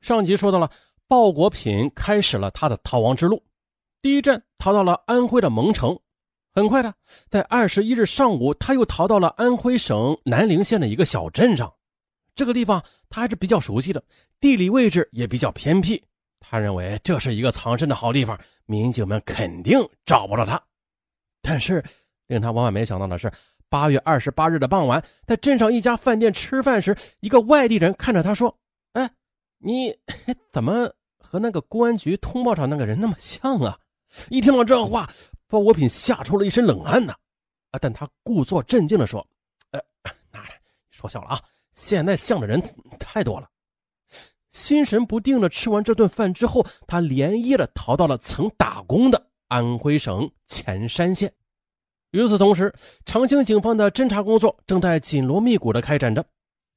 上集说到了，鲍国品开始了他的逃亡之路。第一站逃到了安徽的蒙城，很快的，在二十一日上午，他又逃到了安徽省南陵县的一个小镇上。这个地方他还是比较熟悉的，地理位置也比较偏僻。他认为这是一个藏身的好地方，民警们肯定找不到他。但是令他万万没想到的是，八月二十八日的傍晚，在镇上一家饭店吃饭时，一个外地人看着他说：“，你怎么和那个公安局通报上那个人那么像啊？”一听到这话，包国品吓出了一身冷汗呢。啊，但他故作镇静地说：“呃，那说笑了啊，现在像的人太多了。”心神不定的吃完这顿饭之后，他连夜的逃到了曾打工的安徽省潜山县。与此同时，长兴警方的侦查工作正在紧锣密鼓的开展着。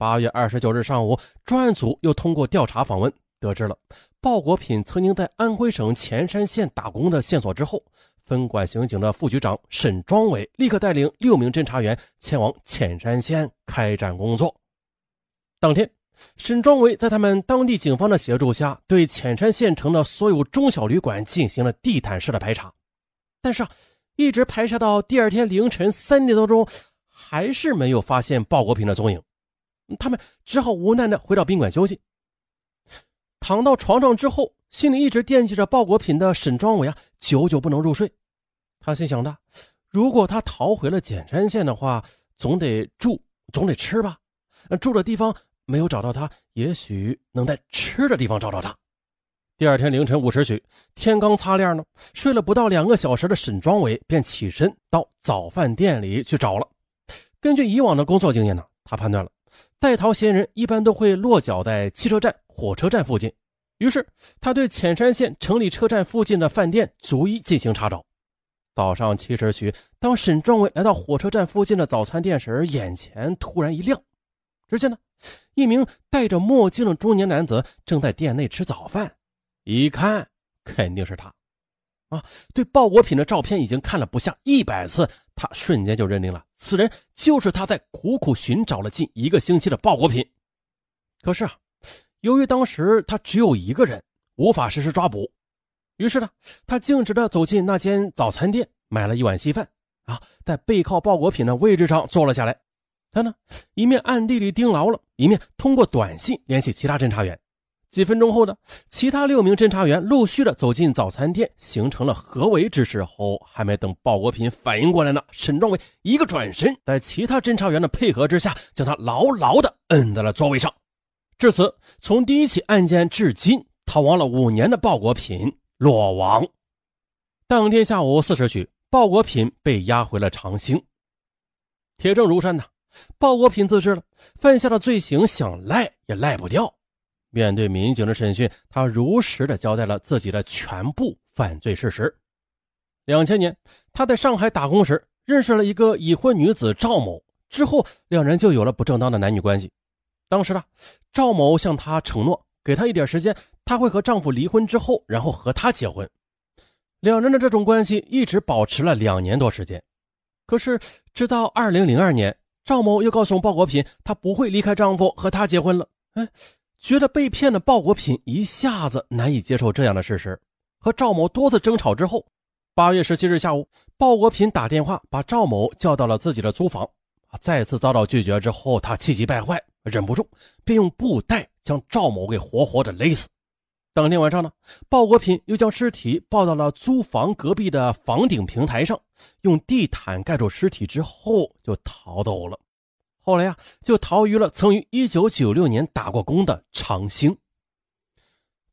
八月二十九日上午，专案组又通过调查访问，得知了鲍国品曾经在安徽省潜山县打工的线索之后，分管刑警的副局长沈庄伟立刻带领六名侦查员前往潜山县开展工作。当天。沈庄伟在他们当地警方的协助下，对潜山县城的所有中小旅馆进行了地毯式的排查，但是啊，一直排查到第二天凌晨三点多钟，还是没有发现鲍国平的踪影。他们只好无奈的回到宾馆休息。躺到床上之后，心里一直惦记着鲍国平的沈庄伟啊，久久不能入睡。他心想的，如果他逃回了简山县的话，总得住，总得吃吧？住的地方。没有找到他，也许能在吃的地方找到他。第二天凌晨五时许，天刚擦亮呢，睡了不到两个小时的沈庄伟便起身到早饭店里去找了。根据以往的工作经验呢，他判断了在逃嫌疑人一般都会落脚在汽车站、火车站附近。于是他对潜山县城里车站附近的饭店逐一进行查找。早上七时许，当沈壮伟来到火车站附近的早餐店时，眼前突然一亮，只见呢。一名戴着墨镜的中年男子正在店内吃早饭，一看肯定是他，啊！对鲍国品的照片已经看了不下一百次，他瞬间就认定了此人就是他在苦苦寻找了近一个星期的鲍国品。可是啊，由于当时他只有一个人，无法实施抓捕，于是呢，他径直的走进那间早餐店，买了一碗稀饭，啊，在背靠鲍国品的位置上坐了下来。他呢，一面暗地里盯牢了，一面通过短信联系其他侦查员。几分钟后呢，其他六名侦查员陆续的走进早餐店，形成了合围之势。后还没等鲍国平反应过来呢，沈壮伟一个转身，在其他侦查员的配合之下，将他牢牢的摁在了座位上。至此，从第一起案件至今逃亡了五年的鲍国平落网。当天下午四时许，鲍国品被押回了长兴。铁证如山呐。鲍国平自知了，犯下的罪行想赖也赖不掉。面对民警的审讯，他如实的交代了自己的全部犯罪事实。两千年，他在上海打工时认识了一个已婚女子赵某，之后两人就有了不正当的男女关系。当时呢，赵某向他承诺，给他一点时间，他会和丈夫离婚之后，然后和他结婚。两人的这种关系一直保持了两年多时间。可是，直到二零零二年。赵某又告诉鲍国平，她不会离开丈夫和他结婚了。哎，觉得被骗的鲍国品一下子难以接受这样的事实，和赵某多次争吵之后，八月十七日下午，鲍国品打电话把赵某叫到了自己的租房。再次遭到拒绝之后，他气急败坏，忍不住便用布袋将赵某给活活的勒死。当天晚上呢，鲍国品又将尸体抱到了租房隔壁的房顶平台上，用地毯盖住尸体之后就逃走了。后来呀，就逃于了曾于1996年打过工的长兴。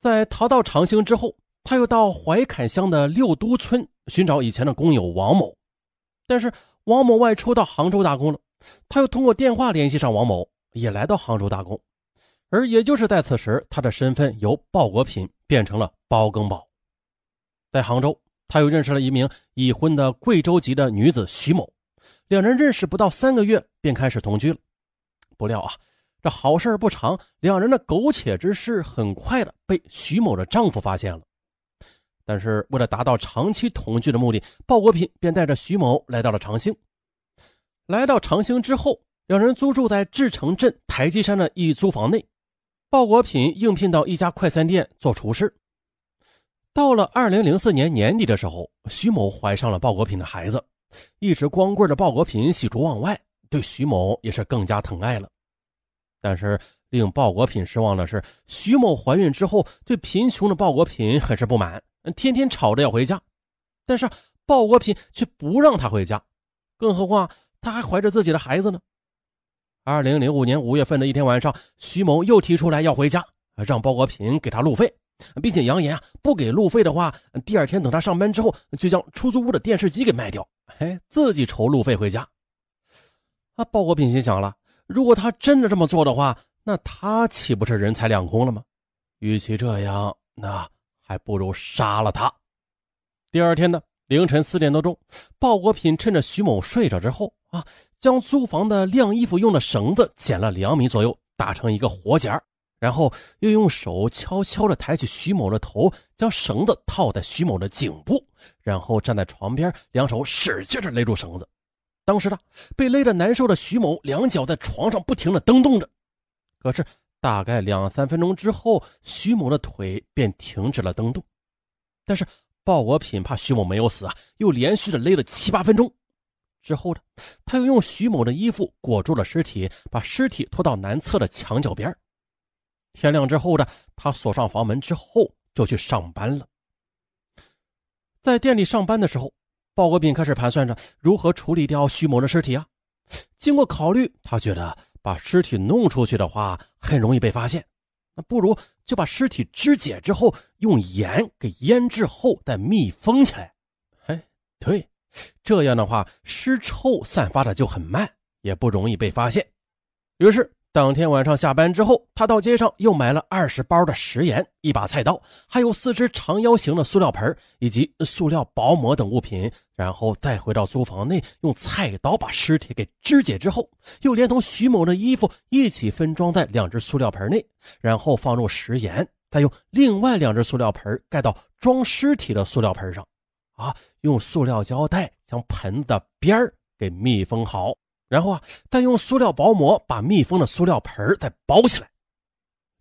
在逃到长兴之后，他又到怀坎乡的六都村寻找以前的工友王某，但是王某外出到杭州打工了，他又通过电话联系上王某，也来到杭州打工。而也就是在此时，他的身份由鲍国品变成了包更宝。在杭州，他又认识了一名已婚的贵州籍的女子徐某，两人认识不到三个月便开始同居了。不料啊，这好事不长，两人的苟且之事很快的被徐某的丈夫发现了。但是为了达到长期同居的目的，鲍国品便带着徐某来到了长兴。来到长兴之后，两人租住在志城镇台基山的一租房内。鲍国品应聘到一家快餐店做厨师。到了二零零四年年底的时候，徐某怀上了鲍国品的孩子。一直光棍的鲍国品喜出望外，对徐某也是更加疼爱了。但是令鲍国品失望的是，徐某怀孕之后，对贫穷的鲍国品很是不满，天天吵着要回家。但是鲍国品却不让他回家，更何况他还怀着自己的孩子呢。二零零五年五月份的一天晚上，徐某又提出来要回家，让鲍国品给他路费，并且扬言啊，不给路费的话，第二天等他上班之后，就将出租屋的电视机给卖掉，哎，自己筹路费回家。啊，鲍国品心想了，如果他真的这么做的话，那他岂不是人财两空了吗？与其这样，那还不如杀了他。第二天呢，凌晨四点多钟，鲍国品趁着徐某睡着之后啊，将租房的晾衣服用的绳子剪了两米左右，打成一个活结儿然后又用手悄悄地抬起徐某的头，将绳子套在徐某的颈部，然后站在床边，两手使劲地勒住绳子。当时呢，被勒得难受的徐某两脚在床上不停地蹬动着，可是大概两三分钟之后，徐某的腿便停止了蹬动，但是。鲍国品怕徐某没有死啊，又连续的勒了七八分钟。之后呢，他又用徐某的衣服裹住了尸体，把尸体拖到南侧的墙角边。天亮之后呢，他锁上房门之后就去上班了。在店里上班的时候，鲍国品开始盘算着如何处理掉徐某的尸体啊。经过考虑，他觉得把尸体弄出去的话，很容易被发现。那不如就把尸体肢解之后，用盐给腌制后再密封起来。哎，对，这样的话尸臭散发的就很慢，也不容易被发现。于是。当天晚上下班之后，他到街上又买了二十包的食盐、一把菜刀，还有四只长腰形的塑料盆以及塑料薄膜等物品，然后再回到租房内，用菜刀把尸体给肢解之后，又连同徐某的衣服一起分装在两只塑料盆内，然后放入食盐，再用另外两只塑料盆盖到装尸体的塑料盆上，啊，用塑料胶带将盆的边儿给密封好。然后啊，再用塑料薄膜把密封的塑料盆再包起来。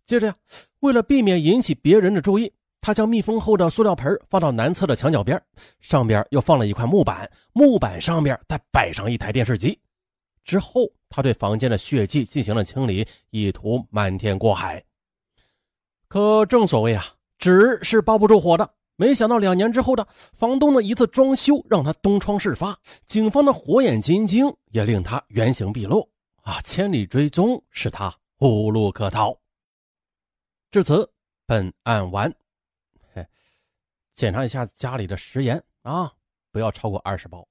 接着呀，为了避免引起别人的注意，他将密封后的塑料盆放到南侧的墙角边，上边又放了一块木板，木板上边再摆上一台电视机。之后，他对房间的血迹进行了清理，意图瞒天过海。可正所谓啊，纸是包不住火的。没想到两年之后的房东的一次装修让他东窗事发，警方的火眼金睛也令他原形毕露啊！千里追踪使他无路可逃。至此，本案完。嘿，检查一下家里的食盐啊，不要超过二十包。